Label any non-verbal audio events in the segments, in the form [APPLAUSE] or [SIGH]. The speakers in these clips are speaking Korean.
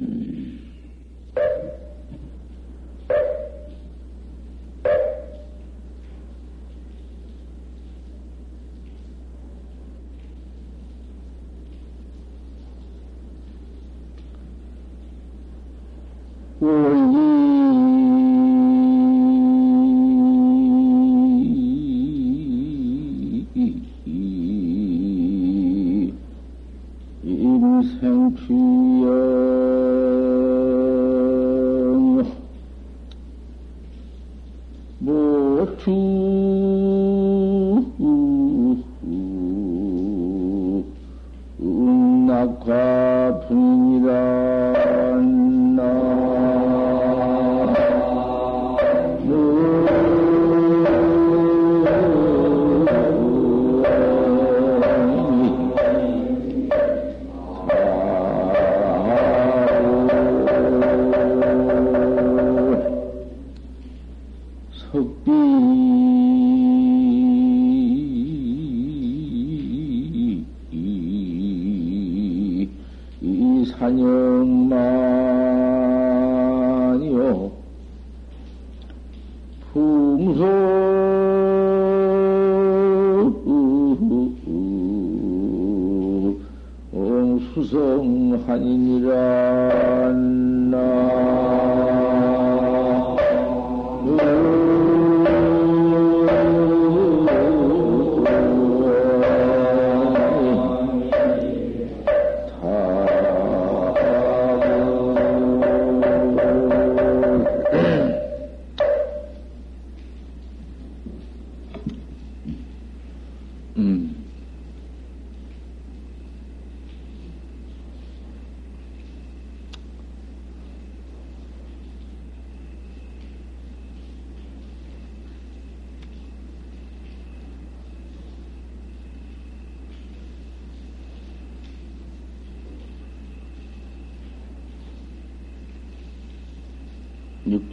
음.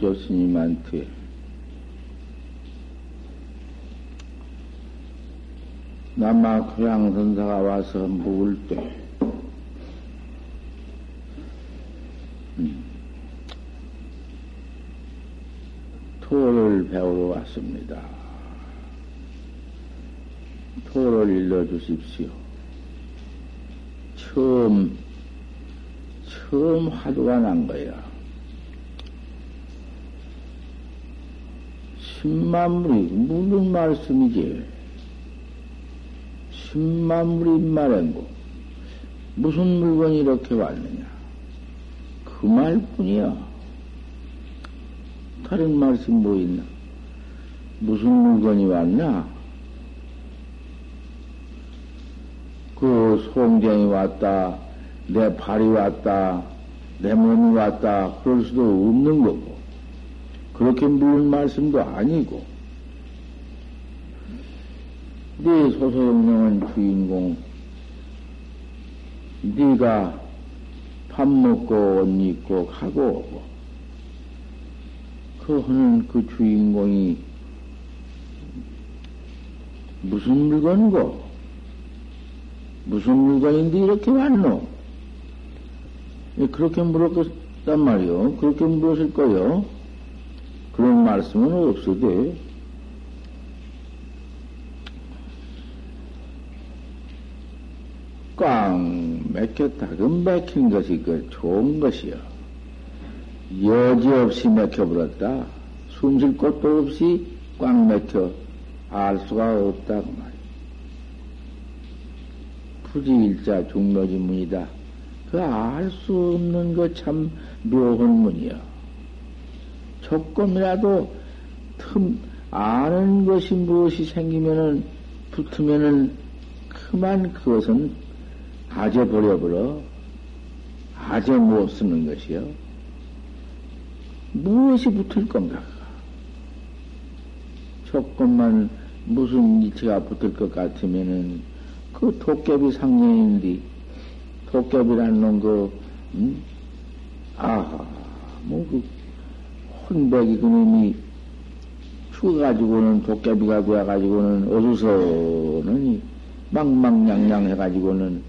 육조 스님한테 남마 고향 선사가 와서 묵을 때 음, 토를 배우러 왔습니다. 토를 일러주십시오. 처음, 처음 화두가 난 거야. 십만물이 무슨 말씀이지? 십만물이 말한고 무슨 물건이 이렇게 왔느냐? 그 말뿐이야. 다른 말씀 뭐 있나? 무슨 물건이 왔냐? 그 송쟁이 왔다, 내 발이 왔다, 내 몸이 왔다, 그럴 수도 없는 거고. 그렇게 물은 말씀도 아니고, 네 소소영령은 주인공, 네가 밥 먹고 옷 입고 가고 오고, 그 하는 그 주인공이 무슨 물건이고, 무슨 물건인데 이렇게 왔노? 그렇게 물었단 말이요. 그렇게 물었을 거요. 그런 말씀은 없어도 꽉 맥혔다. 그 맥힌 것이 그 좋은 것이요. 여지없이 맥혀버렸다. 숨 쉴 곳도 없이 꽉 맥혀 알 수가 없다. 그 말이야. 부지일자 중묘지문이다. 그 알 수 없는 그 참 묘한 문이야. 조금이라도 틈, 아는 것이 무엇이 생기면은, 붙으면은, 그만 그것은 아재 버려버려. 아재 못 쓰는 것이요. 무엇이 붙을 건가? 조금만 무슨 이치가 붙을 것 같으면은, 그 도깨비 상년인데, 도깨비라는 놈, 그, 음? 아하, 뭐, 그, 혼백이 그놈이 죽어가지고는 도깨비가 되어가지고는 어수선은 망망냥냥 해가지고는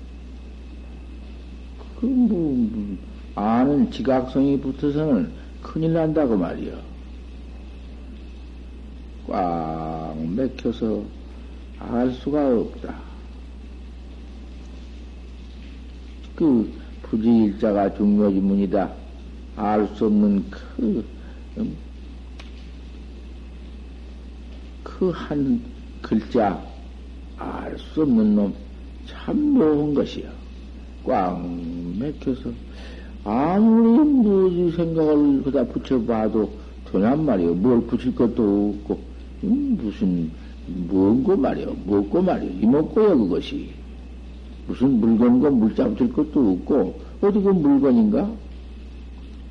그 뭐, 뭐 아는 지각성이 붙어서는 큰일 난다고 말이요. 꽉 맥혀서 알 수가 없다. 그 부지일자가 중요지문이다. 알 수 없는 그, 음, 그 한 글자, 알 수 없는 놈, 참 묘한 것이요. 꽉 맥혀서 아무리 무엇 생각을 그다 붙여봐도 되냔 말이요. 뭘 붙일 것도 없고, 음, 무슨, 뭔고 말이요. 뭐고 말이요. 이먹고요, 그것이. 무슨 물건과 물자 붙일 것도 없고, 어디 그 물건인가?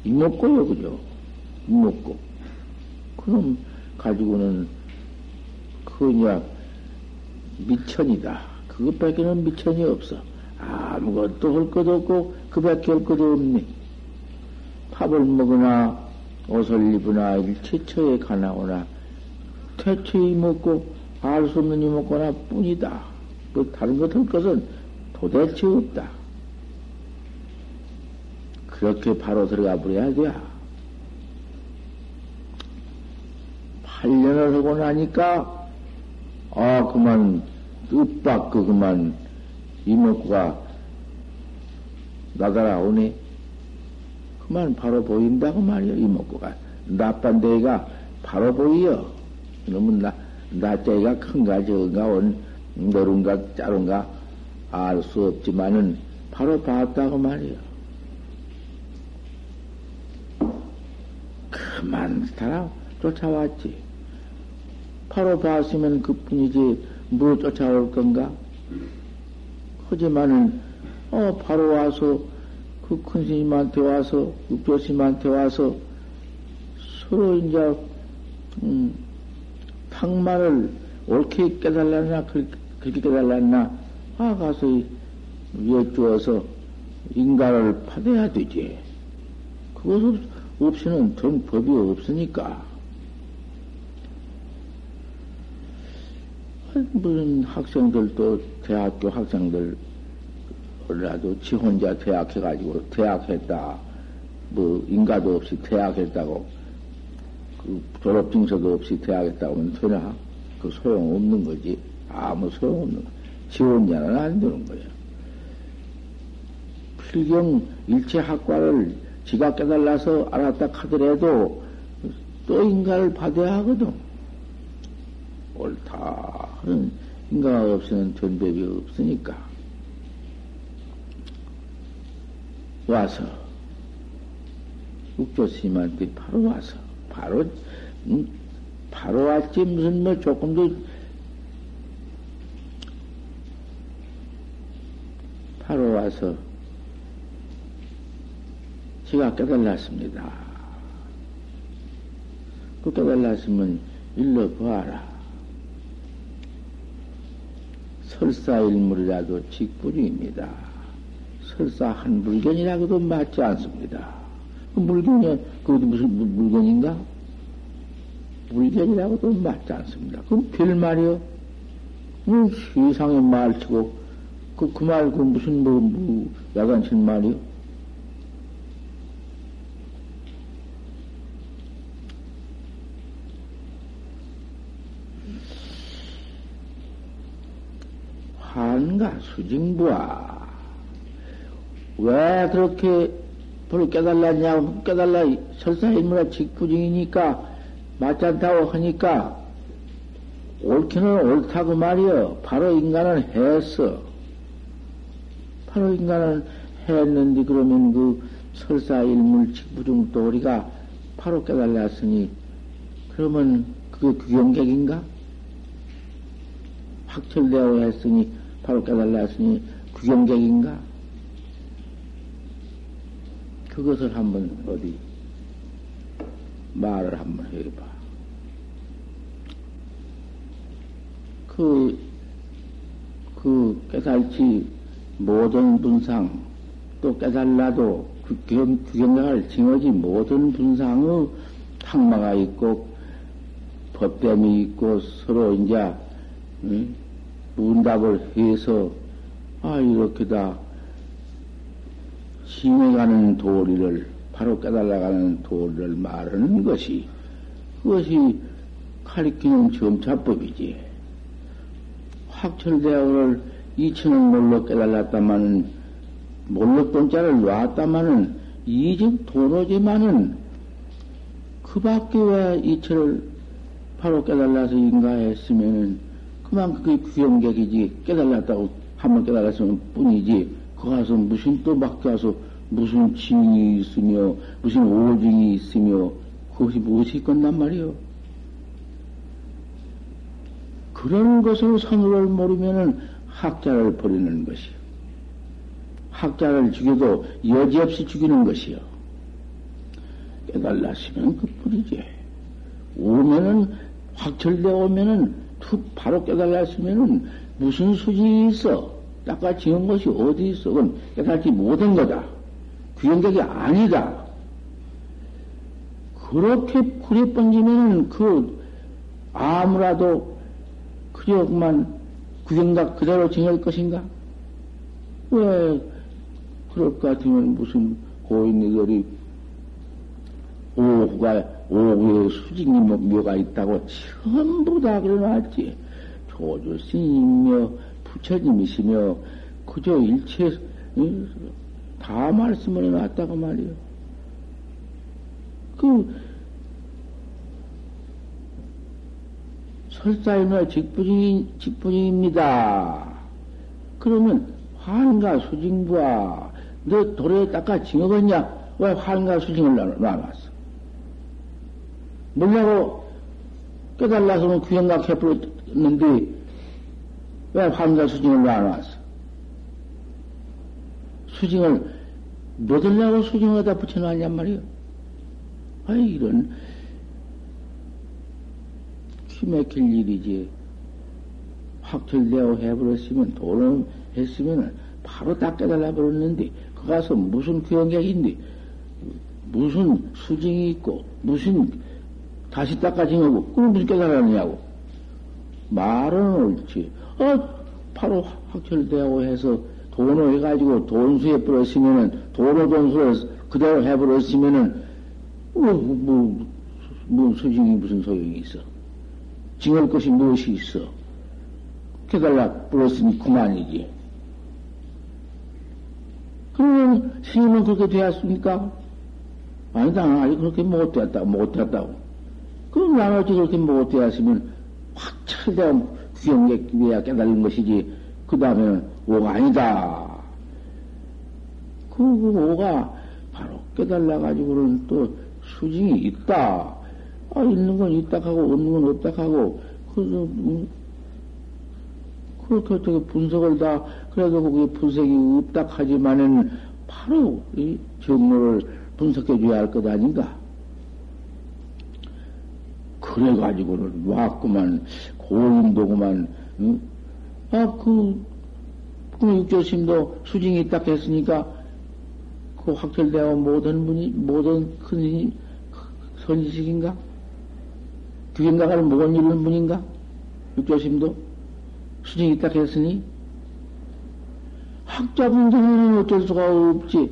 이먹고요, 그죠? 이먹고. 그럼 가지고는, 그냥, 미천이다. 그것밖에는 미천이 없어. 아무것도 할 것도 없고 그밖에 할 것도 없니. 밥을 먹으나 옷을 입으나 일체처에 가나오나 태초에 먹고 알 수 없는 이 먹거나 뿐이다. 그 다른 것 할 것은 도대체 없다. 그렇게 바로 들어가 버려야 돼. 8년을 하고 나니까, 아, 그만, 뜻밖, 그, 그만, 이목구가 나다라오네. 그만 바로 보인다고 말이야, 이목구가. 데가 바로 보여. 그러면 나, 나때가 큰가 적은가, 온, 노른가, 짜른가, 알 수 없지만은, 바로 봤다고 말이야. 그만 따라 쫓아왔지. 바로 봤으면 그 뿐이지, 뭐 쫓아올 건가? 하지만은, 어, 바로 와서, 그 큰 스님한테 와서, 육조 스님한테 와서, 서로 이제, 음, 탕말을 옳게 깨달았나, 그렇게 깨달았나, 아, 가서 여쭈어서 인가를 받아야 되지. 그것 없이는 정 법이 없으니까. 무슨 학생들도 대학교 학생들 라도 지 혼자 대학해가지고 대학했다. 뭐 인가도 없이 대학했다고 그 졸업증서도 없이 대학했다고 하면 되나? 그 소용없는 거지. 아무 소용없는 거. 지 혼자는 안 되는 거야. 필경 일체 학과를 지가 깨달아서 알았다 하더라도 또 인가를 받아야 하거든. 옳다 하는 인가가 없으면 전법이 없으니까. 와서, 육조 스님한테 바로 와서, 바로, 음, 바로 왔지, 무슨 뭐 조금도, 바로 와서, 제가 깨달았습니다. 그 깨달았으면 일러 보아라. 설사일물이라도 직분입니다. 설사 한 물건이라고도 맞지 않습니다. 그 물건이, 그것도 무슨 물건인가? 물건이라고도 맞지 않습니다. 그럼 별말이요? 뭐 세상에 말치고, 그, 그 말, 그 무슨 뭐, 뭐, 야간칠 말이요? 환가 수징부와 왜 그렇게 불을 깨달았냐고 깨달라 설사인문화 직부증이니까 맞잖다고 하니까 옳기는 옳다고 말이여 바로 인간은 했어 바로 인간은 했는데 그러면 그 설사일물 직부중 또 우리가 바로 깨달았으니 그러면 그게 규경객인가? 확철되어 했으니 바로 깨달았으니 규경객인가? 그것을 한번 어디 말을 한번 해봐. 그, 그 깨달지 모든 분상, 또 깨달라도 규경, 규경을 징하지 모든 분상의 탕마가 있고, 법됨이 있고, 서로 이제, 응? 문답을 해서, 아, 이렇게다 지내가는 도리를, 바로 깨달아가는 도리를 말하는 것이, 그것이 가리키는 점차법이지. 확철대오를 이천은 몰로 깨달았다마는, 몰로 돈자를 놨다마는, 이즉 도로지만은, 그 밖에 왜 이천을 바로 깨달아서 인가했으면은, 그만 그게 귀염객이지. 깨달았다고 한 번 깨달았으면 뿐이지. 그 가서 무슨 또 맡겨서 무슨 징이 있으며, 무슨 오징이 있으며, 그것이 무엇이 있건단 말이요. 그런 것을 선을 모르면은 학자를 버리는 것이요. 학자를 죽여도 여지없이 죽이는 것이요. 깨달았으면 그 뿐이지. 오면은, 확철되어 오면은, 툭 바로 깨달았으면은 무슨 수준이 있어? 닦아 지은 것이 어디 있어? 그건 깨닫지 못한 거다. 귀영객이 아니다. 그렇게 구려 번지면은 그 아무라도 그저만 구경각 그대로 정할 것인가? 왜 그럴 것 같으면 무슨 고인들이 오후가 오후에 수직이 묘가 있다고 전부 다 그려놨지. 조주 스님이며 부처님이시며 그저 일체 다 말씀을 해놨다고 말이요. 그 설사이나 직부징, 직부징입니다. 그러면 환과 수징부와 너 도로에 닦아 징어겠냐? 왜 환과 수징을 놔놨어? 뭐냐고 깨달라서는 귀영각 해버렸는데 왜 환과 수징을 놔놨어? 수징을 못 하려고 수징을 갖다 붙여놨냔 말이요. 아이, 이런 기맥힐 일이지. 확철되어 해버렸으면, 돈을 했으면 바로 딱 깨달아 버렸는데, 그 가서 무슨 귀영객인데, 무슨 수징이 있고, 무슨 다시 닦아지고, 그럼 무슨 깨달았느냐고. 말은 옳지. 어, 바로 확철되고 해서 돈을 해가지고 돈수에 뿌렸으면은, 돈을 돈수를 그대로 해버렸으면은, 뭐, 뭐, 뭐, 수징이 무슨 소용이 있어? 징할 것이 무엇이 있어? 깨달라 뿌렸으니 그만이지. 그러면 스님은 그렇게 되었습니까? 아니다, 아직 그렇게 못 되었다, 못 되었다고. 그럼 나머지 그렇게 못되었으면 확철대한 귀영객이야 깨달은 것이지. 그 다음에는 오가 아니다. 그, 그 오가 바로 깨달아가지고는 또 수징이 있다. 아, 있는 건 있다 하고, 없는 건 없다 하고, 그래서, 음, 그렇게 어떻게 분석을 다, 그래도 그게 분석이 없다 하지만은, 바로 이 정로를 분석해 줘야 할 것 아닌가? 그래가지고는 왔구만, 고인도구만, 응? 아, 그, 그 육조심도 수징이 있다 했으니까, 그 확철되어 모든 분이, 모든 큰 선지식인가? 규경가가를 못 이루는 분인가? 육조심도 수징이 있다 했으니, 학자분들은 어쩔 수가 없지.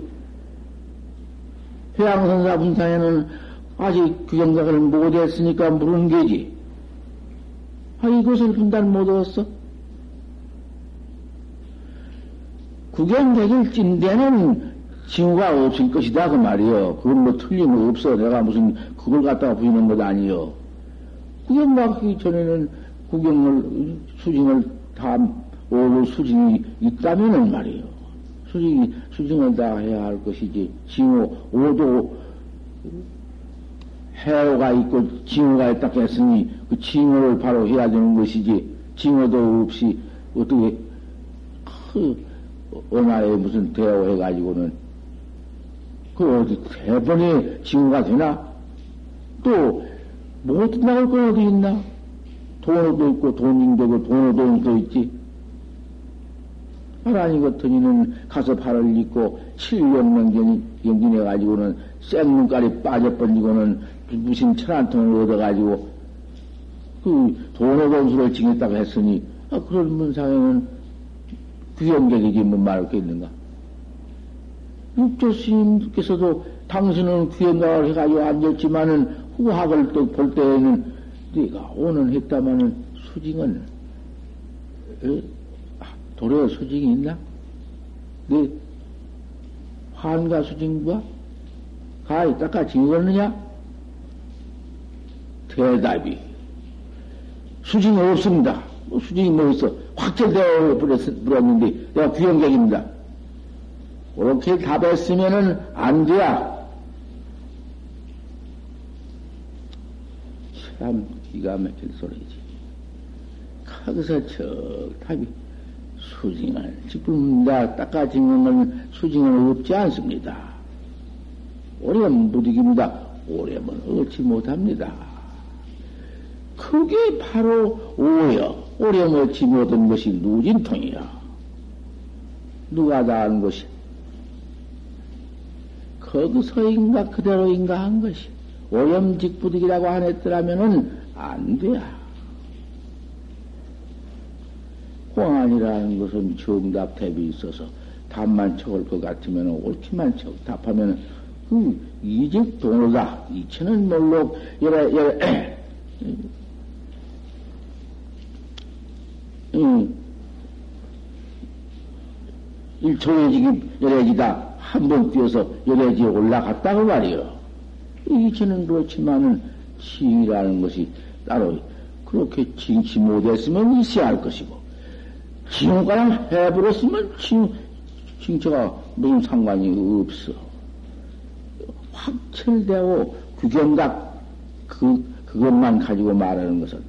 회양선사 분상에는 아직 규경각을 못했으니까 물은 게지. 아, 이것을 분단 못 얻었어? 구경객일 찐데는 징후가 없을 것이다, 그 말이요. 그건 뭐 틀림없어. 내가 무슨 그걸 갖다가 부이는 것 아니요. 구경 가기 전에는 구경을, 수징을 다, 오고 수징이 있다면은 말이요. 수징이, 수징을 다 해야 할 것이지. 징후, 오도, 해오가 있고 징후가 있다 했으니 그 징후를 바로 해야 되는 것이지. 징후도 없이 어떻게, 그, 언하에 무슨 대어 해가지고는 그 어디 대번에 징후가 되나? 또, 못 나올 건 어디 있나? 돈도 있고, 돈인되고, 돈도 더 있지. 하나님 같으니는 가서 발을 입고, 7년명경 연기해가지고는 생눈깔이 빠져버리고는 무슨 천한 통을 얻어가지고, 그 돈의 돈수를 징했다고 했으니, 아, 그런 문상에는 귀경객이지, 뭐 말할 게 있는가? 육조 스님께서도 당신은 귀행각을 해가지고 앉았지만은 후학을 또 볼 때에는 네가 오는 했다마는 수징은 도로 수징이 있나? 네 환가 수징과 가히 닦아 징었느냐? 대답이 수징이 없습니다. 뭐 수징이 뭐 있어? 확철되어 버렸는데 내가 귀행객입니다. 그렇게 답했으면은 안 돼야. 참 기가 막힌 소리지. 거기서 저 답이 수징을 지금 다 닦아지는 건 수징은 없지 않습니다. 오래면 무득입니다. 오래면 얻지 못합니다. 그게 바로 오여. 얻지 못한 것이 누진통이야. 누가 다 아는 것이? 거기서인가 그대로인가 한 것이. 오염 직부득이라고 안 했더라면은 안 돼야. 공안이라는 것은 정답 답이 있어서 답만 적을 것 같으면 옳기만 적 답하면 그 이직 동로다 이체는 몰록 여러 여러 [CLEARS THROAT] 일초여지기 열애지다 한 번 뛰어서 열애지에 올라갔다고 말이요. 이체는 그렇지만은 칭이라는 것이 따로 그렇게 칭치 못했으면 있어야 할 것이고 징후가랑 해버렸으면 징, 징처가 무슨 상관이 없어. 확철되고 규경각 그, 그것만 가지고 말하는 것은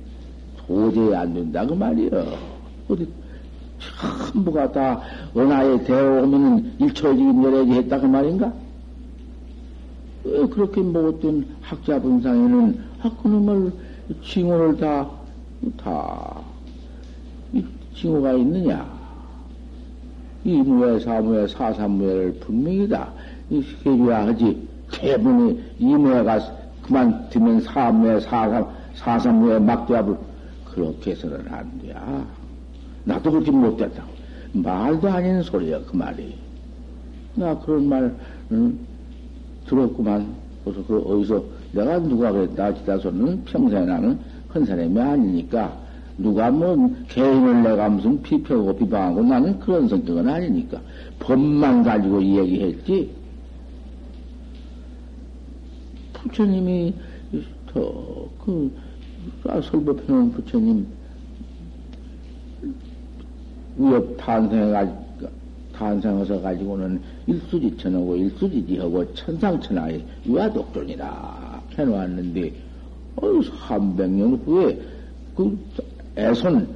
도저히 안 된다. 그 말이여. 어디, 전부가 다 은하에 대오면은 일초적인 열애지 했다. 그 말인가? 왜 그렇게 못된 학자 분상에는 아, 그놈을 징후를 다, 다, 징후가 있느냐? 이무회, 사무회, 사삼무회를 분명히 다 해줘야 하지. 대부분이 이무회가 그만 두면 사무회, 사삼, 사삼무회 막대합을 그렇게 해서는 안 돼. 나도 그렇게 못됐다고. 말도 아닌 소리야, 그 말이. 나 그런 말, 응, 들었구만. 그래서 그 어디서 내가 누가 그랬다 지다서는 평소에 나는 큰 사람이 아니니까 누가 뭐 개인을 내가 무슨 피표하고 비방하고 나는 그런 성격은 아니니까 법만 가지고 얘기했지. 부처님이 더그 설법해놓은 부처님 위협 탄생해가지고 탄생해서 가지고는 일수지 천하고 일수지지 하고 천상천하의 유아독존이라 해놓았는데 어, 300년 후에 그 애손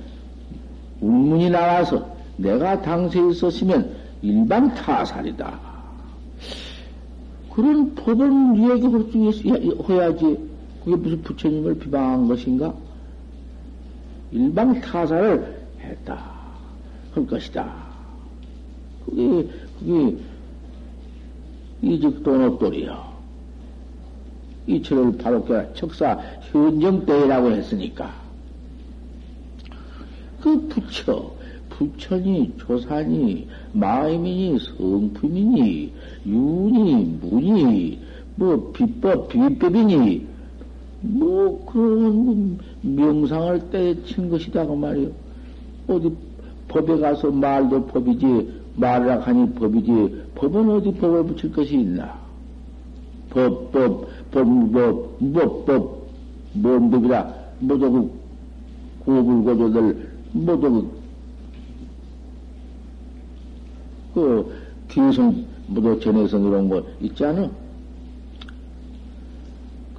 운문이 나와서 내가 당시에 있었으면 일반 타살이다. 그런 법은 얘기해야지. 그게 무슨 부처님을 비방한 것인가? 일반 타살을 했다. 할 것이다. 그게, 그게, 이즉 도노돌이요. 이철을 바로 척사 현정때라고 했으니까. 그 부처, 부처니, 조사니, 마음이니, 성품이니, 윤이, 문이, 뭐, 비법, 비법이니, 뭐, 그런 명상을 때친 것이다, 그 말이요. 어디, 법에 가서 말도 법이지, 말을 하니 법이지, 법은 어디 법을 붙일 것이 있나? 법, 법, 법, 법, 법, 법, 뭔 법이라, 모두 그 고불고조들 모두 그 기성 모두 전해서 이런 거 있지 않아?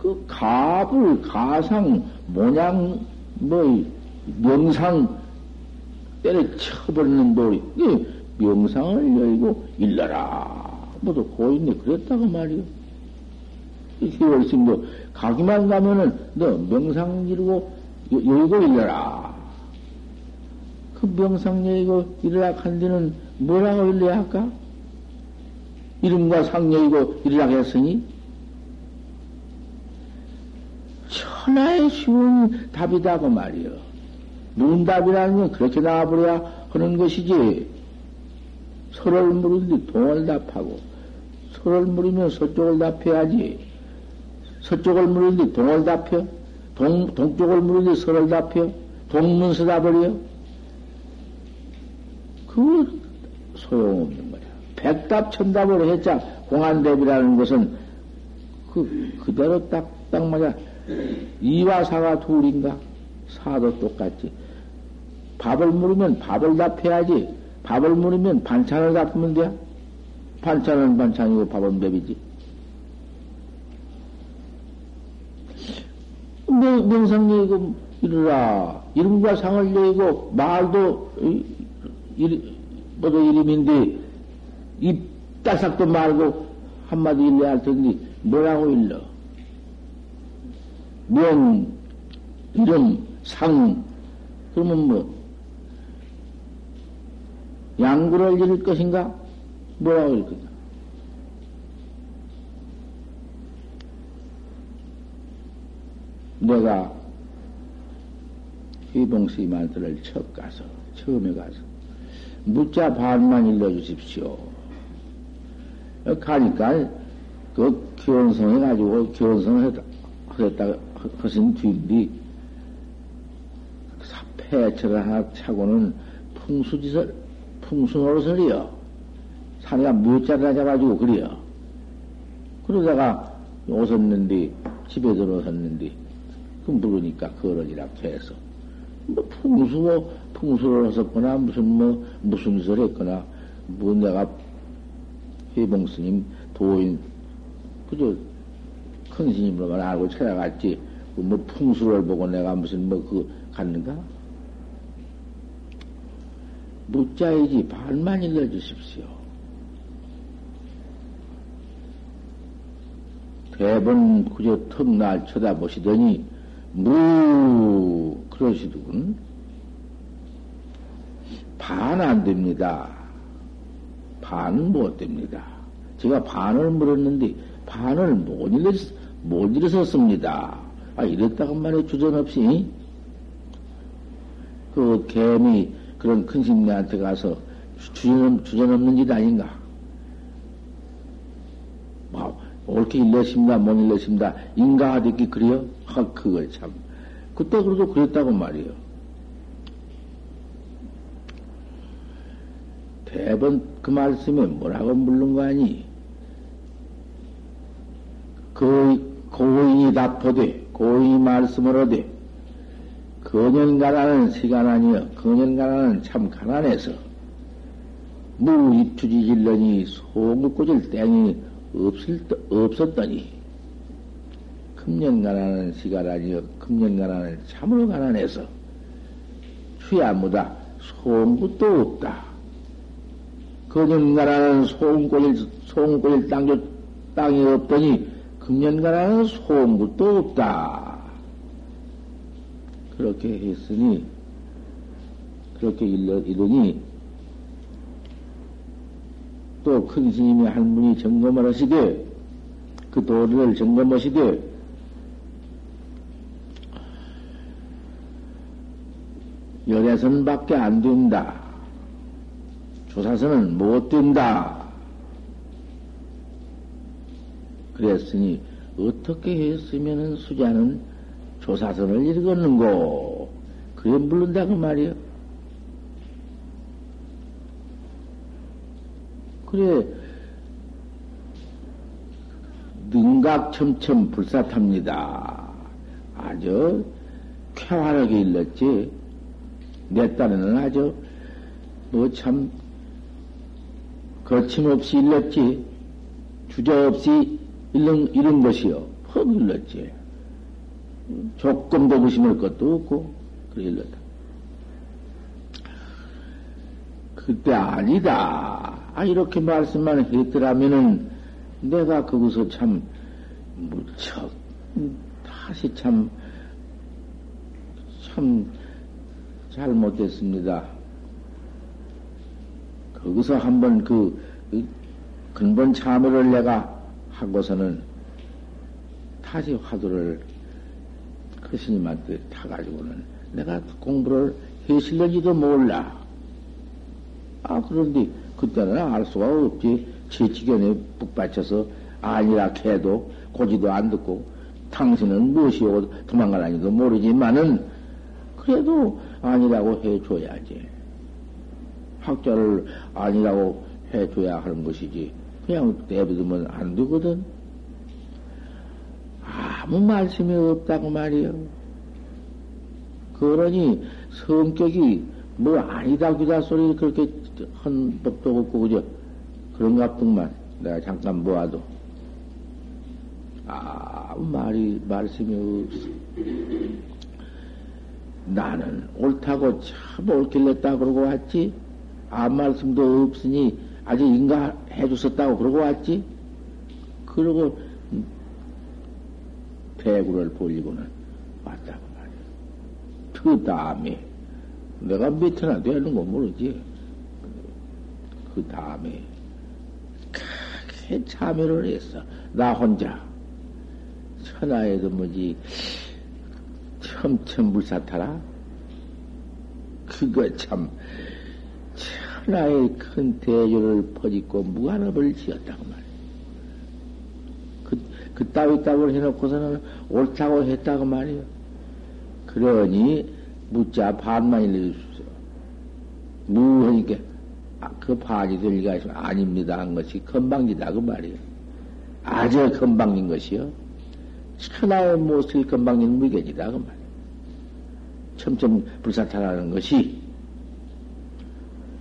그 가불, 가상, 모양, 뭐, 명상, 때를 쳐버리는 돌이, 이 명상을 열고 일러라. 모두 고인이 그랬다고 말이요. 희월심도 가기만 가면은 너 명상 이루고 열고 일러라. 그 명상여이고 일어나한 데는 뭐라고 일러야 할까? 이름과 상여이고 일어나게 했으니 천하의 쉬운 답이다 그 말이요. 문답이라는 건 그렇게 나와버려야 하는 것이지. 서로를 물은데 동을 답하고 서를 물으면 서쪽을 답해야지. 서쪽을 물으는데 동을 답혀? 동, 동쪽을 물으는데 서를 답혀? 동문서 답을요? 그 소용없는 거야. 백답 천답을 했자 공안대비라는 것은 그, 그대로 딱, 딱 맞아. 이와 사가 둘인가? 사도 똑같지. 밥을 물으면 밥을 답해야지. 밥을 물으면 반찬을 답으면 돼. 반찬은 반찬이고 밥은 밥이지. 명, 명상 얘기고 이르라. 이름과 상을 얘기고 말도 이, 뭐도 이름인데 입 따삭도 말고 한마디 일러야 할 텐데 뭐라고 일러? 명, 이름, 상 그러면 뭐 양구를 잃을 것인가? 뭐라고 읽을 거냐? 내가 희봉스님한테를 첫 가서, 처음에 가서, 무자 반만 일러주십시오. 가니까, 그 기원성해가지고, 기원성을 하겠다, 하신 뒤인데, 하나 차고는 풍수지설, 풍수노릇을이요. 산에가 무자를 잡아가지고 그래요. 그러다가 오셨는데, 집에 들어섰는데, 그 물으니까 그러니라 해서. 뭐 풍수, 풍수를 하셨거나, 무슨 뭐, 무슨 짓을 했거나, 뭐 내가 회봉 스님 도인, 그저 큰 스님으로만 알고 찾아갔지. 뭐 풍수를 보고 내가 무슨 뭐 그 갔는가? 묻자이지 반만 일러주십시오. 대번 그저 턱날 쳐다보시더니 무 그러시더군. 반 안 됩니다. 반 못 됩니다. 제가 반을 물었는데 반을 못 일러 못 일어섰습니다. 아 이랬다고 말해 주전 없이 그 개미 그런 큰 심리한테 가서 주전, 주전 없는 일 아닌가? 뭐, 옳게 일러십니다, 못 일러십니다. 인가하듯이 그래요? 아, 그걸 참. 그때 그래도 그랬다고 말이요. 대번 그 말씀에 뭐라고 물는 거 아니? 그 고인이 답하되, 고인이 말씀을 하되, 거년가라는 시간 아니여, 거년가라는 참 가난해서, 무입투지 질러니 소을 꽂을 땡이 없을, 없었더니, 금년가라는 시간 아니여, 금년가라는 참으로 가난해서, 취야무다 소음굿도 없다. 거년가라는 소음꽂일, 소음꽂일 땅, 땅이 없더니, 금년가라는 소음굿도 없다. 그렇게 했으니, 그렇게 이러니, 또 큰 스님이 한 분이 점검을 하시되, 그 도리를 점검하시되, 열애선 밖에 안 된다. 조사선은 못 된다. 그랬으니, 어떻게 했으면 수자는 조사선을 읽었는고. 그래 물른다, 그 말이요. 그래, 능각첨첨 불사탑니다. 아주 쾌활하게 일렀지. 내 딴에는 아주 뭐 참 거침없이 일렀지. 주저없이 이런 것이요. 퍽 일렀지. 조금도 의심할 것도 없고, 일렀다. 그때 아니다. 아, 이렇게 말씀만 했더라면은 내가 거기서 참 무척 다시 참, 참 잘못됐습니다. 거기서 한번 그 근본 참여를 내가 하고서는 다시 화두를 그 스님한테 타가지고는 내가 공부를 해실는지도 몰라. 아, 그런데 그때는 알 수가 없지. 지치견에 북 받쳐서 아니라 해도 고지도 안 듣고 당신은 무엇이오 도망가라니도 모르지만은 그래도 아니라고 해줘야지. 학자를 아니라고 해줘야 하는 것이지. 그냥 내버두면 안 되거든. 아무 말씀이 없다고 말이요. 그러니 성격이 뭐 아니다 기다 소리 그렇게 한 법도 없고 그저 그런갑더만 내가 잠깐 보아도 아무 말이 말씀이 없어. 나는 옳다고 참 옳길랬다 그러고 왔지. 아무 말씀도 없으니 아직 인가 해 줬었다고 그러고 왔지. 그러고 대구를 벌리고는 왔다고 말이야. 그 다음에 내가 몇해나 되는 거 모르지. 그 다음에 크게 참여를 했어. 나 혼자. 천하에도 뭐지, 첨첨불사타라? 그거 참, 천하의 큰 대조를 퍼짓고 무한업을 지었다고 말이야. 그, 그따위 따위를 해놓고서는 옳다고 했다고 말이야. 그러니, 묻자 반만 일러주십시오. 무하니까, 아, 그 반이 될 리가 있으면 아닙니다. 한 것이 건방지다. 그 말이야. 아주 건방진 것이요. 천하의 못을 건방진 무견이다. 그 말이야. 첨첨 불사타라는 것이,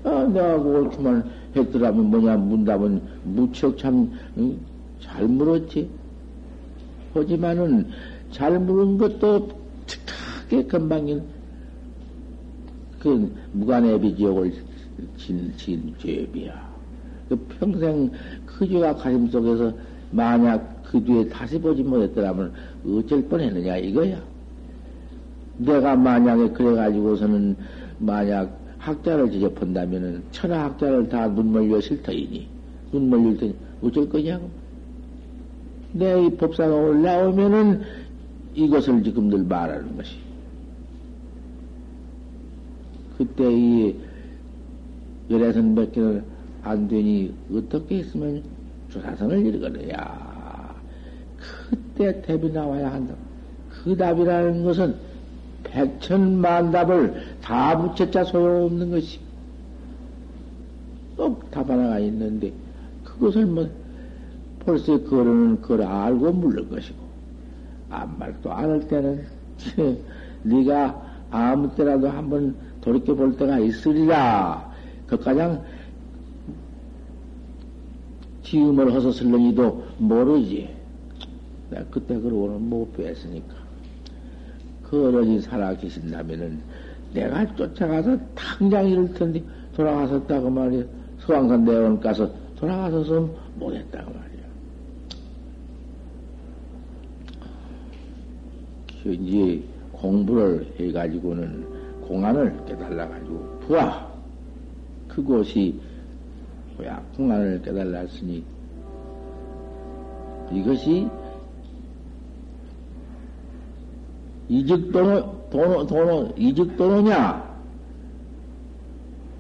아, 내가 옳게만 했더라면 뭐냐, 문답은 무척 참, 응? 잘 물었지. 하지만은, 잘 물은 것도 특하게 건방진, 그, 무관의 비 지옥을 진, 진 죄비야. 그 평생 그 죄가 가슴 속에서 만약 그 뒤에 다시 보지 못했더라면 어쩔 뻔했느냐 이거야. 내가 만약에 그래가지고서는 만약 학자를 지접한다면은 천하 학자를 다 눈멀려 실터이니 눈멀릴 테니 어쩔 거냐고. 내 이 법사가 올라오면은 이것을 지금들 말하는 것이. 그때 이 열애선 몇 개를 안 되니 어떻게 했으면 조사선을 이르거려야. 그때 답이 나와야 한다. 그 답이라는 것은 백천만 답을 다 붙였자 소용없는 것이. 꼭 답 하나가 있는데, 그것을 뭐, 벌써 그거는 그걸 알고 물는 것이고, 아무 말도 안 할 때는, 네가 아무 때라도 한번 돌이켜 볼 때가 있으리라. 그 가장 지음을 허서 슬렁이도 모르지. 내가 그때 그러고는 못 뵀으니까. 그 어른이 살아 계신다면은 내가 쫓아가서 당장 이럴 텐데 돌아가셨다고 말이야. 서왕산 대원 가서 돌아가서서 못했다고 말이야. 이제 공부를 해가지고는 공안을 깨달아가지고 부하 그곳이 뭐야 공안을 깨달았으니 이것이 이직도노, 도노, 도노, 이직도노냐?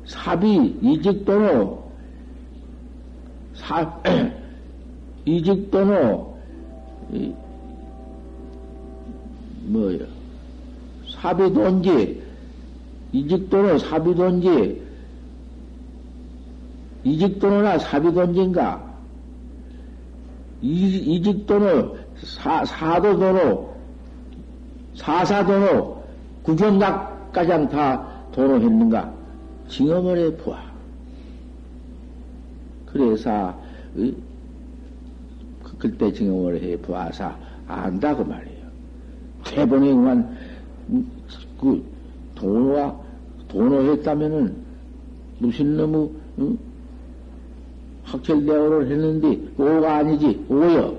사비, 이직도노, 사, [CLEARS THROAT] 이직도노, 이, 뭐야, 사비돈지, 이직도노, 사비돈지, 이직도노나 사비돈지인가? 이직도노, 사, 사도도노, 사사도로 구경각 가장 다 도로 했는가? 징험을 해 보아. 그래서 그, 그때 징험을 해 보아서 안다 그 말이에요. 대본에 그만 그 도노와 도노했다면은 무슨 놈의 응? 학철대오를 했는데 오가 아니지 오요.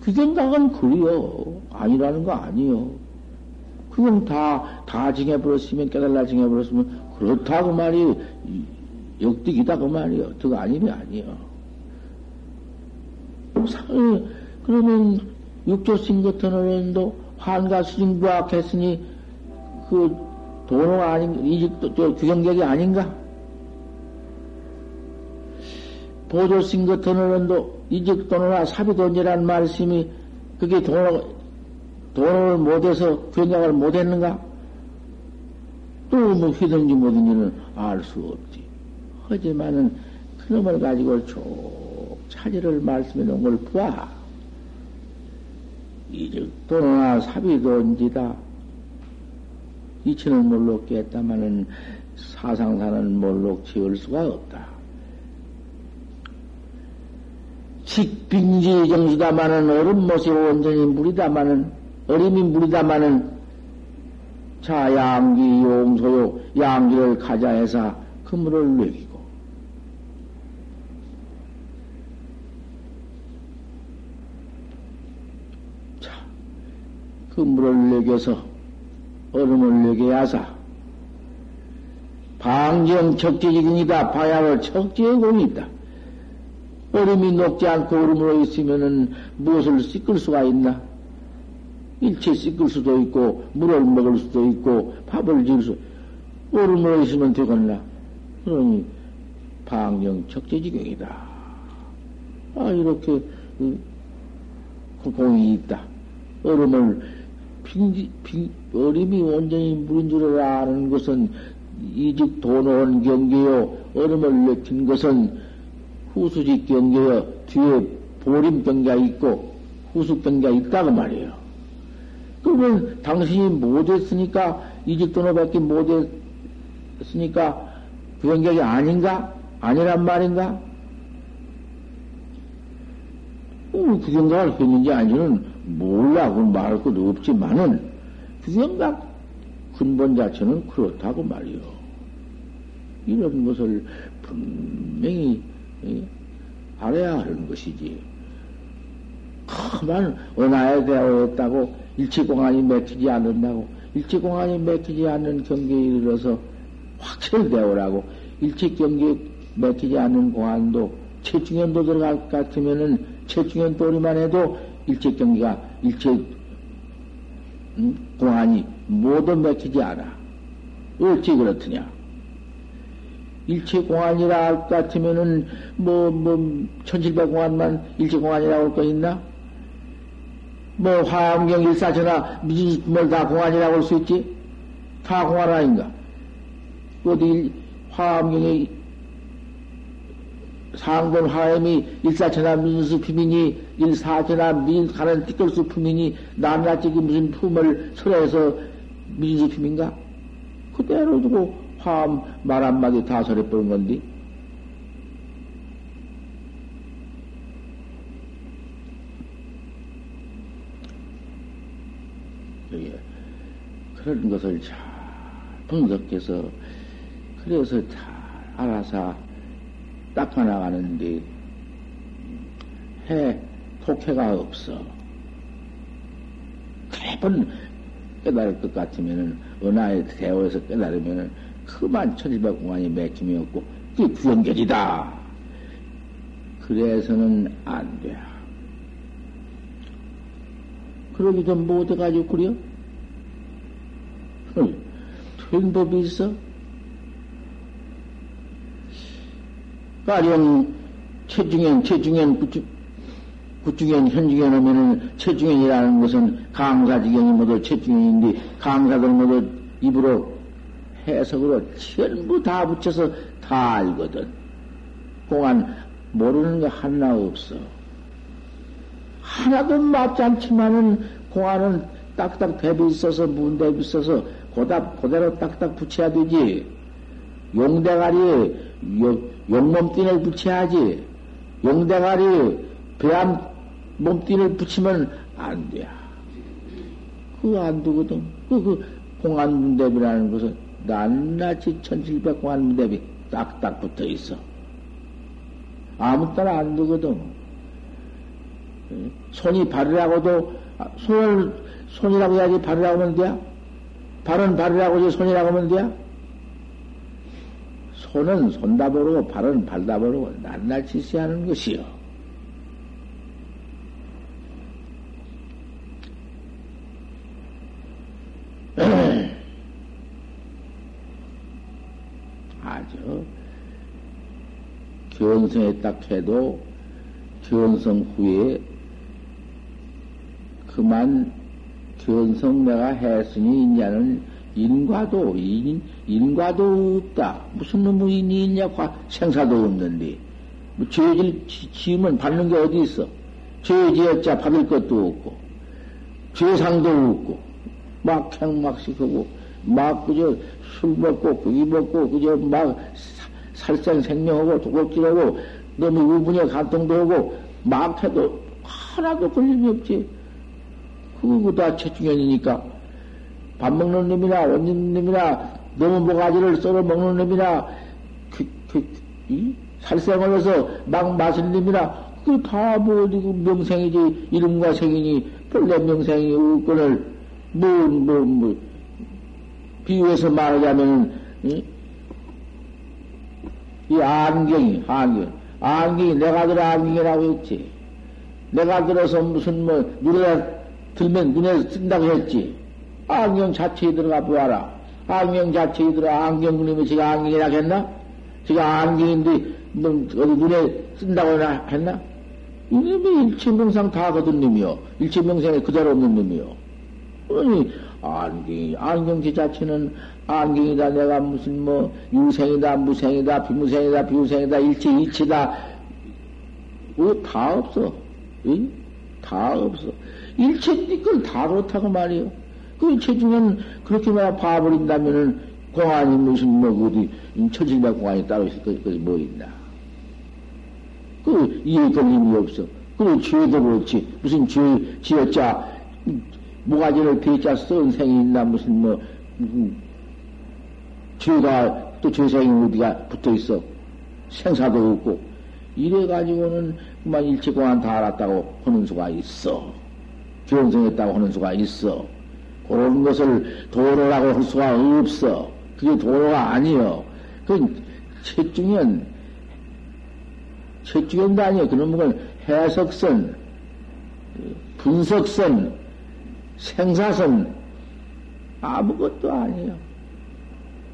그 생각은 그리요. 아니라는 거 아니요. 그냥 다, 다 징해버렸으면, 깨달라 징해버렸으면, 그렇다고 말이, 역득이다 그 말이요. 더 아니면 아니요. 그러면, 육조신 같은 어른도 환가 수징 부학했으니, 그, 도노 아닌, 이직도, 저, 규경객이 아닌가? 보조신 같은 이직 돈이나 사비 돈이라는 말씀이 그게 돈, 돈을 못해서 견장을 못했는가? 또뭐 휘든지 뭐든지는 알 수 없지. 하지만은 그놈을 가지고 쭉 차지를 말씀해 놓은 걸 보아. 이즉 돈이나 사비돈지다. 이치는 몰록 깼다마는 사상사는 몰록 지을 수가 없다. 식빙지 정수다마는 얼음 못이 온전히 물이다마는 어림이 물이다마는 자 양기 용소요 양기를 가자해서 그 물을 먹이고 자 그 물을 먹여서 얼음을 먹여야사 방정 척지지근이다 바야로 척지의 공이 있다. 얼음이 녹지 않고 얼음으로 있으면은 무엇을 씻을 수가 있나? 일체 씻을 수도 있고, 물을 먹을 수도 있고, 밥을 지을 수, 얼음으로 있으면 되겠나? 그러니, 방정 척제지경이다. 아, 이렇게, 그 공이 있다. 얼음을, 빙지, 빙, 얼음이 온전히 물인 줄 아는 것은 이직 도노원 경계요, 얼음을 내킨 것은 후수직 경계여 뒤에 보림 경계가 있고 후수 경계가 있다고 말이에요. 그러면 당신이 못했으니까 이직 도노밖에 못했으니까 그 경계가 아닌가? 아니란 말인가? 어, 그 생각을 했는지 아닌지는 몰라. 그건 말할 것도 없지만은 그 생각 근본 자체는 그렇다고 말이요. 이런 것을 분명히 알아야 하는 것이지. 그만 은하에 대하였다고 일체공안이 맥히지 않는다고 일체공안이 맥히지 않는 경계에 이르러서 확철되오라고 일체경계에 맥히지 않는 공안도 최중현도 들어갈 것 같으면은 최중현 도리만 해도 일체 음? 공안이 모두 맥히지 않아. 어찌 그렇더냐? 일체 공안이라 할 것 같으면은 뭐, 뭐, 천칠백 공안만 일체 공안이라고 할 거 있나? 뭐, 화엄경 일사천하 미진뭘 다 공안이라고 할 수 있지? 다 공안 아닌가? 어디 화엄경의 상본 화엄이 일사천하 민수 품이니 일사천하 민 가는 띠끌수 품이니 남자찌 무슨 품을 설해서 민수 품인가? 그대로 두고 화음 말 한마디 다 설해버린 건데. 예. 그런 것을 잘 분석해서, 그래서 잘 알아서 닦아 나가는데, 해, 독해가 없어. 매번 깨달을 것 같으면은, 은하에 대어에서 깨달으면은, 그만 천일백 공안이 맥힘이 없고 그게 구연결이다. 그래서는 안 돼. 그러기도 못해가지고 그려? 된 법이 있어? 가령 체중현, 체중현, 구중, 구중현, 현중현 하면은 체중현이라는 것은 강사지경이 모두 체중현인데 강사들 모두 입으로 해석으로 전부 다 붙여서 다 알거든. 공안 모르는 거 하나 없어. 하나도 맞지 않지만은 공안은 딱딱 대비 있어서 문대비 있어서 고다, 그대로 딱딱 붙여야 되지. 용대가리에 용몸띠를 붙여야지. 용대가리에 배암 몸띠를 붙이면 안 돼. 그거 안 되거든. 그, 그 공안 문대비라는 것은 낱낱이 천칠백만 대비 딱딱 붙어 있어. 아무 따라 안 되거든. 손이 발이라고도, 아, 손을, 손이라고 해야지 발이라고 하면 돼? 발은 발이라고 해야지 손이라고 하면 돼? 손은 손다 버르고 발은 발다 버르고 낱낱이 있어야 하는 것이요. [CLEARS THROAT] 견성에 딱 해도 견성 후에 그만 견성 내가 했으니 이제는 인과도 인 인과도 없다. 무슨 놈의 인이 있냐? 생사도 없는데 뭐 죄질 지으면 받는 게 어디 있어? 죄 지었자 받을 것도 없고 죄상도 없고 막 행막식 하고 막 그저 술 먹고 고기 먹고 그저 막 살생 생명하고 도둑질하고 너무 우분에 감동도 하고 막 해도 하나도 걸림이 없지. 그거 다 체중현이니까 밥 먹는 놈이나 옷 입는 놈이나 너무 모가지를 썰어 먹는 놈이나 그, 그, 이? 살생을 해서 막 마신 놈이나 그다 뭐 어디고 명생이지 이름과 생이니 본래 명생이 의권을 뭐 뭐, 뭐, 비유해서 말하자면 이, 이 안경이 안경. 안경이 내가 들어 안경이라고 했지. 내가 들어서 무슨 뭐 눈에 들면 눈에 뜬다고 했지 안경 자체에 들어가 보아라 안경 자체에 들어 안경 그림이 제가 안경이라고 했나? 제가 안경인데 뭐 어디 눈에 쓴다고 했나? 이놈이 일체명상 다 거둔 놈이요. 일체명상에 그대로 없는 놈이요. 아니, 안경이, 안경지 자체는 안경이다. 내가 무슨 뭐, 유생이다, 무생이다, 비무생이다, 비우생이다, 일체, 이치다. 뭐다 없어. 응? 다 없어. 일체 니걸 다 그렇다고 말이요. 그 일체 중엔 그렇게 말 봐버린다면은 공안이 무슨 뭐 어디 처질백 공안이 따로 있을 것이 뭐 있나. 그 이해될 힘이 없어. 그리고 죄도 그렇지. 무슨 죄 지었자 모가지를 대자 쓴 생이 있나 무슨 뭐 무슨 죄가 또 죄생이 어디가 붙어 있어. 생사도 없고 이래 가지고는 그만 일체공안 다 알았다고 하는 수가 있어. 견성했다고 하는 수가 있어. 그런 것을 도로라고 할 수가 없어. 그게 도로가 아니여. 그 채중현 채중현도 아니여. 그런 건 해석선, 분석선, 생사선 아무것도 아니에요.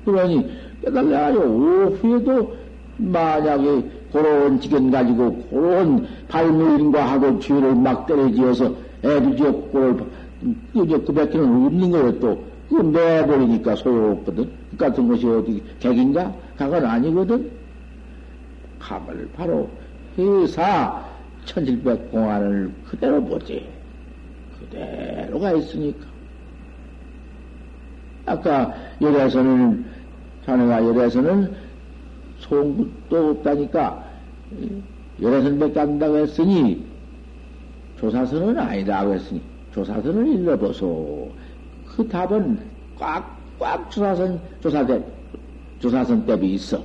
그러니 깨달아가지고 오후에도 만약에 그런 지견 가지고 그런 발무인과 하고 죄를 막 때려지어서 애비지어 꼴 을 그저 그 없는 거예요 또. 그거 내버리니까 소용없거든. 그 같은 것이 어디 객인가? 그건 아니거든. 감을 바로 회사 천칠백 공안을 그대로 보지. 그대로가 있으니까. 아까 열에서는 자네가 열에서는 송굿도 없다니까. 열애선밖에 안 된다고 했으니 조사선은 아니다고 했으니 조사선을 일러보소. 그 답은 꽉 꽉 조사선 조사대 조사선 대비 있어.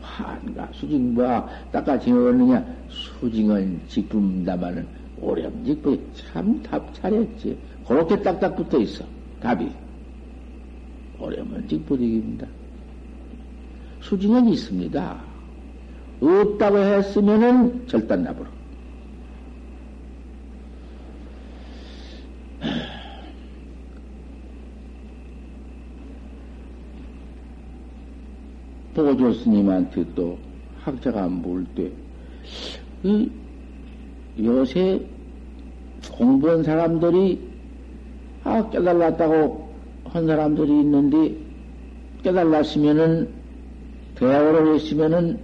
환가 수징과 딱같이 어느냐 수징은 직분다마는 오렴 직분 참답 잘했지. 그렇게 딱딱 붙어 있어. 답이. 오렴은 직분이입니다. 수징은 있습니다. 없다고 했으면은 절단납으로. 보조 스님한테 또 학자가 물 때, 이 요새 공부한 사람들이 아, 깨달았다고 한 사람들이 있는데, 깨달았으면은, 대학을 했으면은,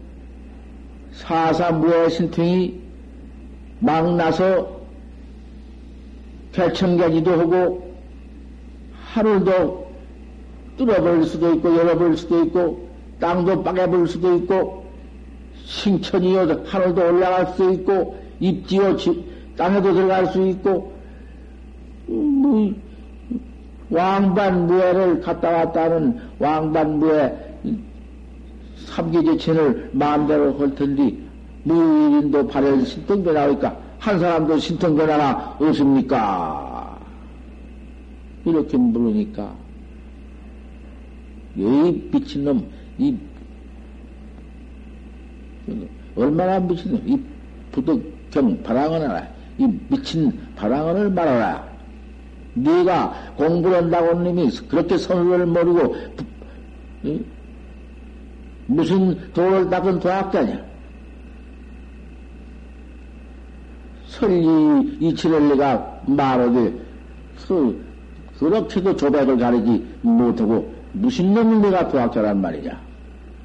사사무의 신통이 막 나서 개천가지도 하고, 하늘도 뚫어버릴 수도 있고, 열어버릴 수도 있고, 땅도 빠개버릴 수도 있고, 신천이요, 하늘도 올라갈 수 있고, 입지요, 땅에도 들어갈 수 있고, 뭐, 왕반 무예를 갔다 왔다 하는 왕반 무예 삼계제천을 마음대로 할 텐데, 무인도 발열 신통변 나오니까, 한 사람도 신통변 하나 없습니까? 이렇게 물으니까, 이 미친놈, 이, 얼마나 미친놈, 이 부득경 바랑언 하라, 이 미친 바랑언을 말하라. 네가 공부를 한다고 놈이 그렇게 선수를 모르고 무슨 도를 닦은 도학자냐? 설리 이치를 내가 말하되 그 그렇게도 조백을 가리지 못하고 무슨 놈이 내가 도학자란 말이냐?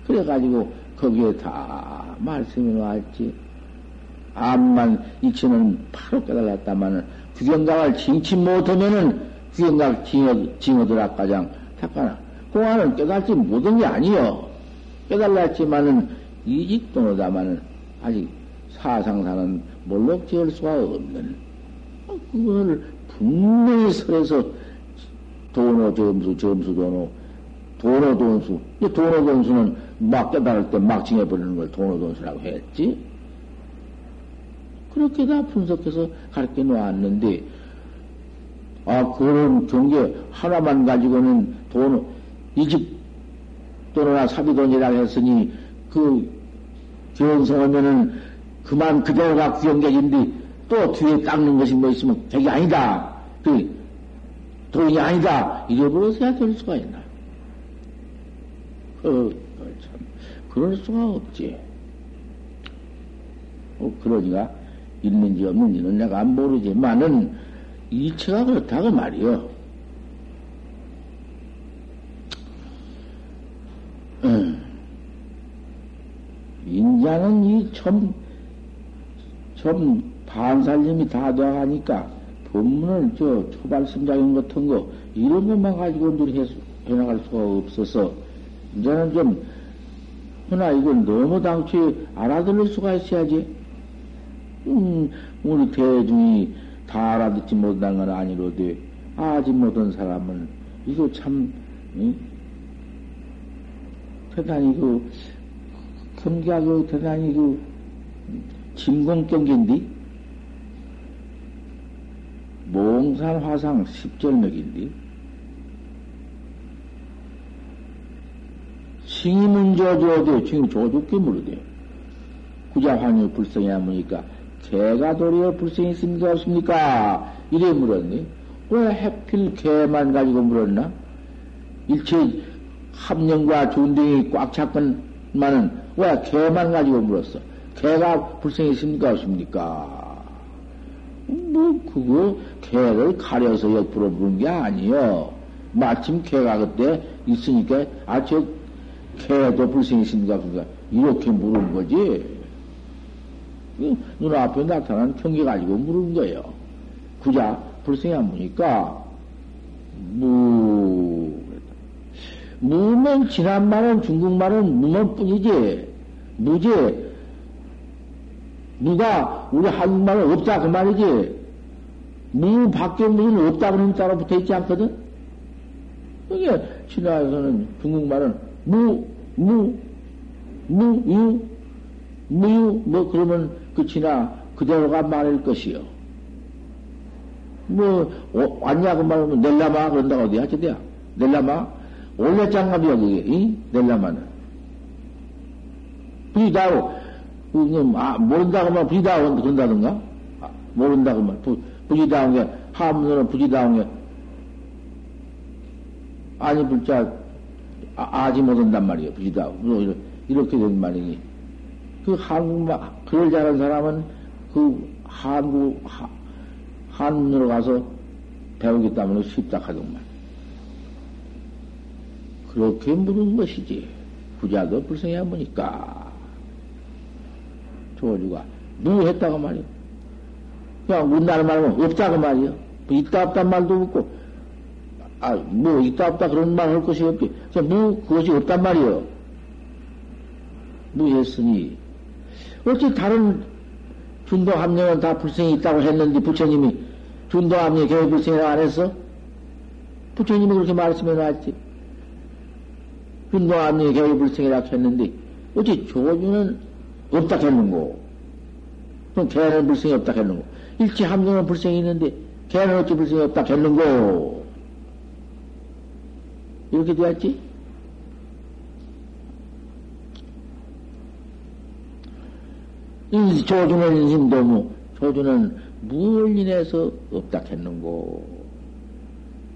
그래가지고 거기에 다 말씀이 나왔지. 암만 이치는 바로 깨달았다마는 규경각을 징치 못하면은 규경각 징어, 징어들아 가장 탁하나. 공안은 깨달지 못한 게 아니여. 깨달았지만은 이직도노다마는 아직 사상사는 몰록 지을 수가 없는 그걸 분명히 설에서 도노 점수 점수 도노 도노 돈수. 도노 돈수는 막 깨달을 때 막 징해버리는 걸 도노 돈수라고 했지. 그렇게 다 분석해서 가르쳐 놓았는데 아 그런 경계 하나만 가지고는 돈 이집 돈이나 사비돈이라고 했으니 그 견성하면은 그만 그대로가 구경객인데 또 뒤에 닦는 것이 뭐 있으면 되게 아니다. 그 돈이 아니다. 잃어버려서야 될 수가 있나. 그, 참, 그럴 수가 없지. 어, 그러니까 있는지 없는지는 내가 모르지만은 이체가 그렇다고 말이요. 음. 인자는 이 참, 좀 반살림이 다 돼가니까 법문을 저 초발심작인 같은 거 이런 것만 가지고 해, 해나갈 수가 없어서 이제는 좀 허나 이건 너무 당초에 알아들을 수가 있어야지. 음, 우리 대중이 다 알아듣지 못한 건 아니로되 아직 못한 사람은 이거 참 응? 대단히 그 경계하고 대단히 그 진공경계인데? 몽산 화상 십절맥인데? 싱이문 저주어도 지금 조죽게 물으대 구자 환유 불성이 하니까 개가 도리어 불성이 있습니까 없습니까? 이래 물었니? 왜 해필 개만 가지고 물었나? 일체 합령과 존등이 꽉 찼건만은 왜 개만 가지고 물었어 개가 불성이 있습니까 없습니까 뭐 그거 개를 가려서 옆으로 부른 게 아니요. 마침 개가 그때 있으니까 아 저 개도 불성이 있습니까 없습니까 이렇게 물은 거지. 눈앞에 나타난 경계 가지고 물은 거예요. 구자 불성이 안 보니까 무 무면 지난 말은 중국 말은 무면 뿐이지. 무지? 누가 우리 한국말은 없다 그 말이지. 무 밖에 무는 없다 그러는 따라 붙어 있지 않거든? 그게 신화에서는 중국말은 무, 무, 무, 유, 무유 뭐 그러면 그 진화 그대로가 말일 것이요. 뭐 어, 왔냐고 말하면 넬라마 그런다고 어디 하지 돼야? 넬라마 원래 장갑이야 그게 이? 부지다오. 그, 아, 모른다고 말 부지다오 그런다든가? 아, 모른다고 말 부, 부지다운 게 하문으로 부지다운 게 아니 불자 아, 지 못한단 말이에요 부지다운 뭐 이렇게 된 말이니. 그 한국말 그걸 잘하는 사람은 그 한국 하, 한문으로 가서 때문에 쉽다 하더만 그렇게 물은 것이지. 부자도 안 보니까. 조주가 누구 했다고 말이요. 그냥 우리나라 말하면 없다고 말이요. 뭐 있다 없단 말도 없고, 아, 뭐 있다 없다 그런 말 할 것이 없지. 뭐 그것이 없단 말이요. 뭐 했으니. 어찌 다른 준도 함령은 다 불성이 있다고 했는데 부처님이 준도 함령 교회 불성이라고 안 했어? 부처님이 그렇게 말씀해 놨지. 근도암리 개의불성이라 했는데, 어찌 조주는 없다 했는고? 그럼 개는 불성이 없다 했는고? 일체 함정은 불성이 있는데, 개는 어찌 불성이 없다 했는고? 이렇게 되었지? 이 조주는 인도무, 조주는 무엇 인해서 없다 했는고?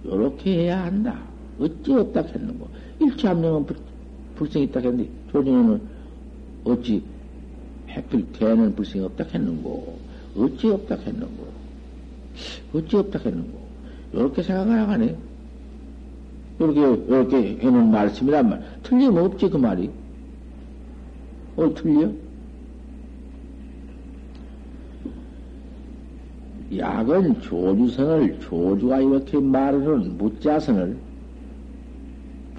요렇게 해야 한다. 어찌 없다 했는고. 일체함령은 불생이 있다 했는데, 조정에는 어찌 해필 대는 불생이 없다 했는고. 어찌 없다 했는고. 어찌 없다 했는고. 요렇게 생각하라가네. 요렇게, 요렇게 해놓은 말씀이란 말. 틀림없지, 그 말이. 어, 틀려? 약은 조주선을, 조주가 이렇게 말하는 무자선을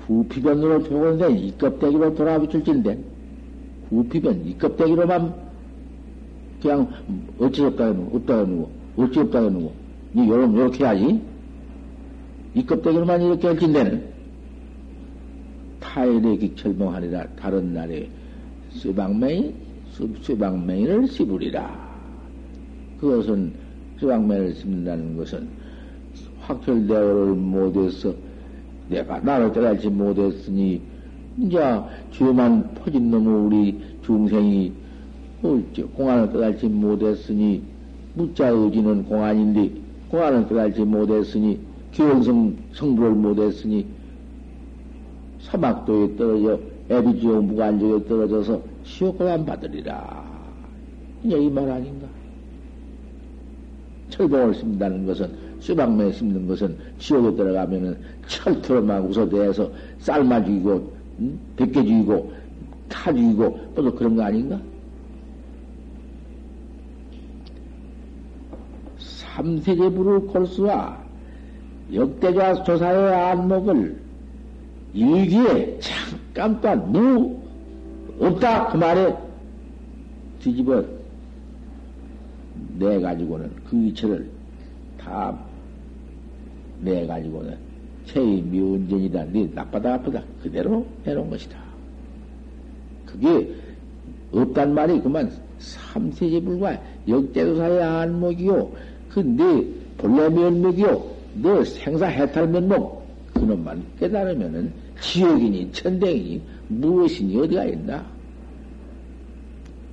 부피변으로 표현된 이 껍데기로 돌아붙일진데, 부피변, 이 껍데기로만 그냥 어찌 없다 해놓고, 없다 해놓고, 어찌 없다 해놓고, 니 요런, 요렇게 해야지. 이 껍데기로만 이렇게 할진데는 타일의 기철봉하리라 다른 날에 쇠방맹이, 쇠방맹이를 씹으리라. 그것은 쇠방맹이를 씹는다는 것은 확철대오를 못해서 내가 나를 깨달지 못했으니 이제 죄만 퍼진 놈의 우리 중생이 공안을 깨달지 못했으니 무자 의지는 공안인데 공안을 깨달지 못했으니 기원성 성불을 못했으니 사막도에 떨어져 애비지옥 무관적에 떨어져서 시옥고안 받으리라. 이제 이 말 아닌가? 철봉을 심는다는 것은 수박매에 심는 것은 지옥에 들어가면은 막 웃어대서 삶아 죽이고 응? 벗겨 죽이고 타 죽이고 또 그런 거 아닌가? 삼세제부를 골수와 역대자 조사의 안목을 일기에 잠깐 또한 무 없다 그 말에 뒤집어 내 가지고는 그 이체를 다 내 가지고는 체의 미운전이다 네 나쁘다 아프다 그대로 해놓은 것이다. 그게 없단 말이 그만 삼세제불과 역대조사의 안목이요 그네 본래 면목이요 너 생사 해탈 면목 그놈만 깨달으면은 지옥이니 천댕이니 무엇이니 어디가 있나?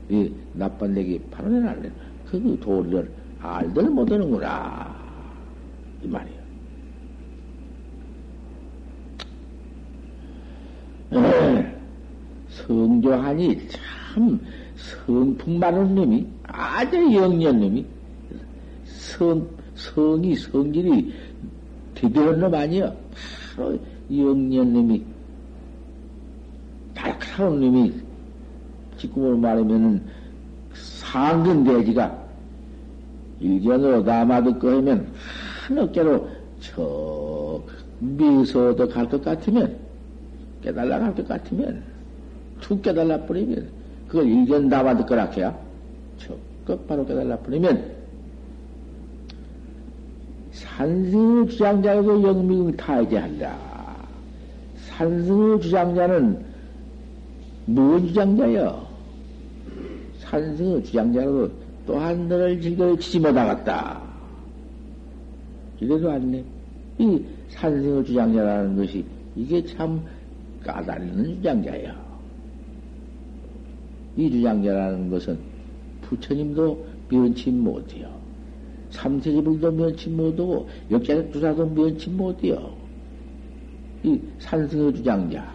이 나쁜 내기 바로 내날래. 그 도리를 알들 못하는구나. 이 말이야. 성조하니 참 성품 많은 놈이 아주 영리한 놈이 성, 성이 성질이 대대한 놈 아니야. 바로 영리한 놈이 날카로운 놈이 직구으로 말하면은 상근 대지가 일견으로 남아듣고 하면 한 어깨로 저 미소도 갈 것 같으면 깨달라 갈 것 같으면 툭 깨달라 버리면 그걸 일견 남아듣거라 해야 적극 바로 깨달라 버리면 산승의 주장자에도 영미응 타이제한다. 산승의 주장자는 무슨 주장자여? 산승의 주장자로 또한 너를 즐거이 치지 못하겠다. 이래도 않네. 이 산승의 주장자라는 것이 이게 참 까다리는 주장자야. 이 주장자라는 것은 부처님도 면치 못해요. 삼세지불도 면치 못하고 역자적 주사도 면치 못해요. 이 산승의 주장자.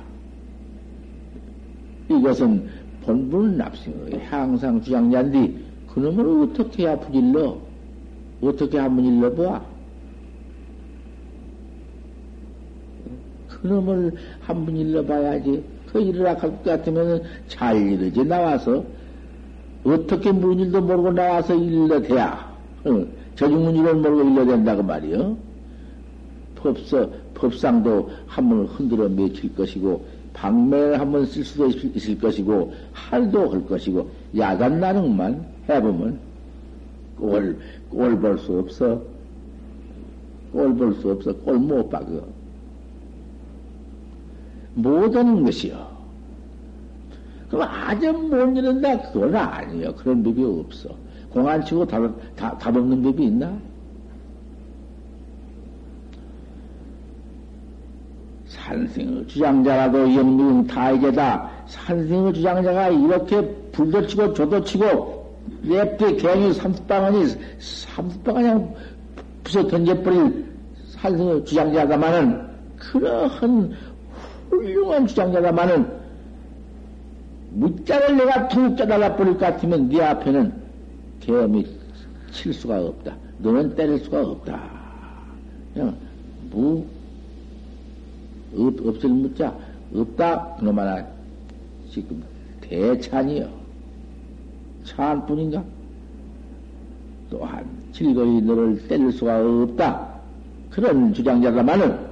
이것은 본분 납승의 항상 주장자인데 그놈을 어떻게 해야 부질러? 어떻게 한번 일러봐? 그놈을 한 번 일러봐야지. 그 일을 아까 같으면 잘 이르지 나와서 어떻게 무슨 일도 모르고 나와서 일러대야. 어, 저중문일을 모르고 일러댄다 그 말이요. 법서 법상도 한 번 흔들어 맺힐 것이고 방매를 한 번 쓸 수도 있을 것이고 할도 할 것이고 야간 나능만 해보면 꼴 꼴 볼 수 없어. 꼴 볼 수 없어. 꼴 못 박어. 못하는 것이요. 그럼 아주 못 이른다? 그건 아니에요. 그런 법이 없어. 공안 치고 답, 답, 답 없는 법이 있나? 산승의 주장자라도 영미응 타이제다. 산승의 주장자가 이렇게 불도 치고 조도 치고 랩대 갱이 삼십방아니 삼십방 그냥 부서 던져버릴 산성의 주장자다마는 그러한 훌륭한 주장자다마는 무자를 내가 툭 짜달라 버릴 것 같으면 네 앞에는 개엄이 칠 수가 없다. 너는 때릴 수가 없다. 그냥 무 없, 없을 무자 없다 그놈 하나 지금 대찬이요. 찬뿐인가? 또한 즐거이 너를 때릴 수가 없다. 그런 주장자가많은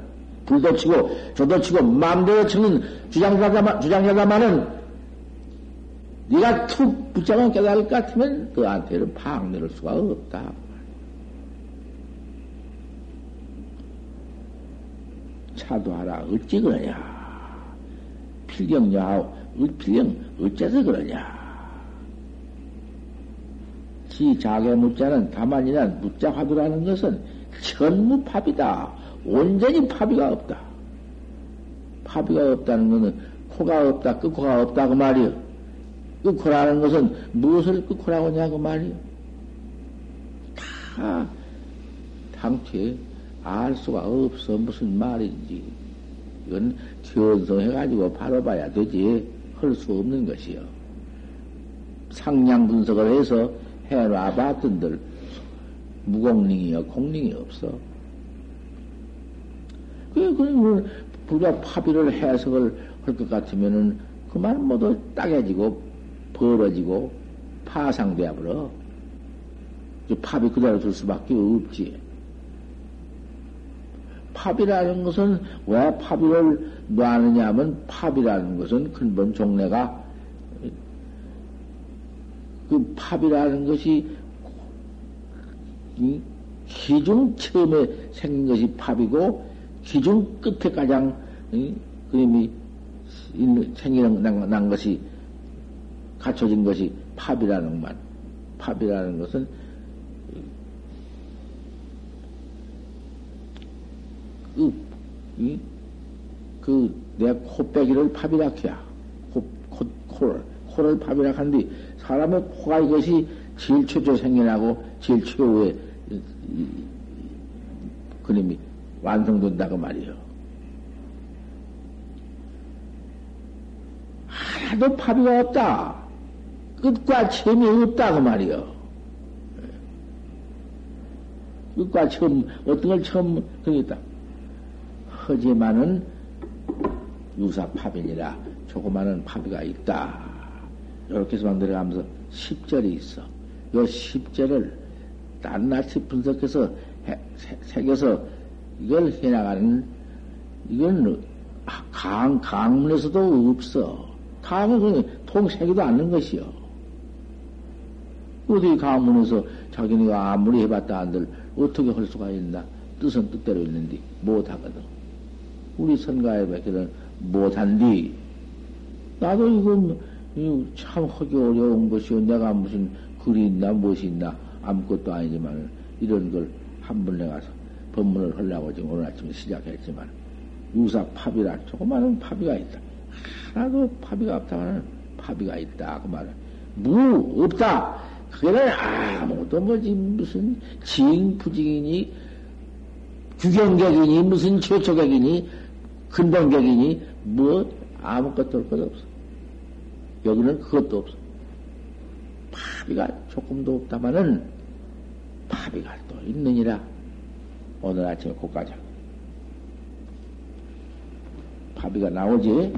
불도 치고 조도 치고 마음대로 치는 주장자가 주장자가많은 네가 툭 붙잡아 깨달을 것 같으면 방 내릴 수가 없다. 차도 하라 어찌 그러냐? 필경야하오 필경 어째서 그러냐? 지 자개 무자는 다만이나 무자 화두라는 것은 천무파비다. 온전히 파비가 없다. 파비가 없다는 것은 코가 없다, 끝코가 없다 그 말이요. 끝코라는 것은 무엇을 끝코라고 하냐고 말이요. 다 당최 알 수가 없어 무슨 말인지. 이건 견성해가지고 바로 봐야 되지. 할 수 없는 것이요. 상량 분석을 해서 해놔 봤던들 무공링이요, 공링이 없어. 그, 그, 불과 파비를 해석을 할 것 같으면은 그만 모두 따개지고 벌어지고 파상되어 버려. 파비 그대로 둘 수밖에 없지. 팝이라는 것은 왜 팝이를 놔느냐 하면 팝이라는 것은 근본 종래가 그 팝이라는 것이 기중 처음에 생긴 것이 팝이고 기중 끝에 가장 그림이 생기는 난, 난 것이 갖춰진 것이 팝이라는 말. 팝이라는 것은 그, 이, 그, 내 코빼기를 팝이라 해야. 코를, 코를 팝이라 하는데, 사람의 코가 이것이 제일 최초 생겨나고, 제일 이, 그림이 완성된다고 말이요. 하나도 파비가 없다. 끝과 처음이 없다, 그 말이요. 끝과 처음, 어떤 걸 처음, 그러겠다. 하지만은 유사파변이라 조그마한 파비가 있다. 이렇게 해서 만 들어가면서 10절이 있어. 요 10절을 낱낱이 분석해서 해, 새겨서 이걸 해나가는 이건 강, 강문에서도 없어. 강은 통새기도 않는 것이요. 어디 강문에서 자기네가 아무리 해봤다 한들 어떻게 할 수가 있나? 뜻은 뜻대로 있는데 못하거든. 우리 선가에 밖에는 못한디, 나도 이건 참 하기 어려운 것이요. 내가 무슨 글이 있나, 무엇이 있나, 아무것도 아니지만, 이런 걸 한 번 내가 법문을 하려고 지금 오늘 아침에 시작했지만, 유사 팝이라 조그마한 팝이가 있다. 하나도 팝이가 없다면 팝이가 있다. 그 말은. 무, 없다. 그게는 아무것도 뭐지, 무슨 징부징이니, 규경격이니, 무슨 최초격이니, 근본격이니 뭐 아무것도 할 것 없어. 여기는 그것도 없어. 파비가 조금도 없다마는 파비가 또 있느니라. 오늘 아침에 곧 가자. 파비가 나오지?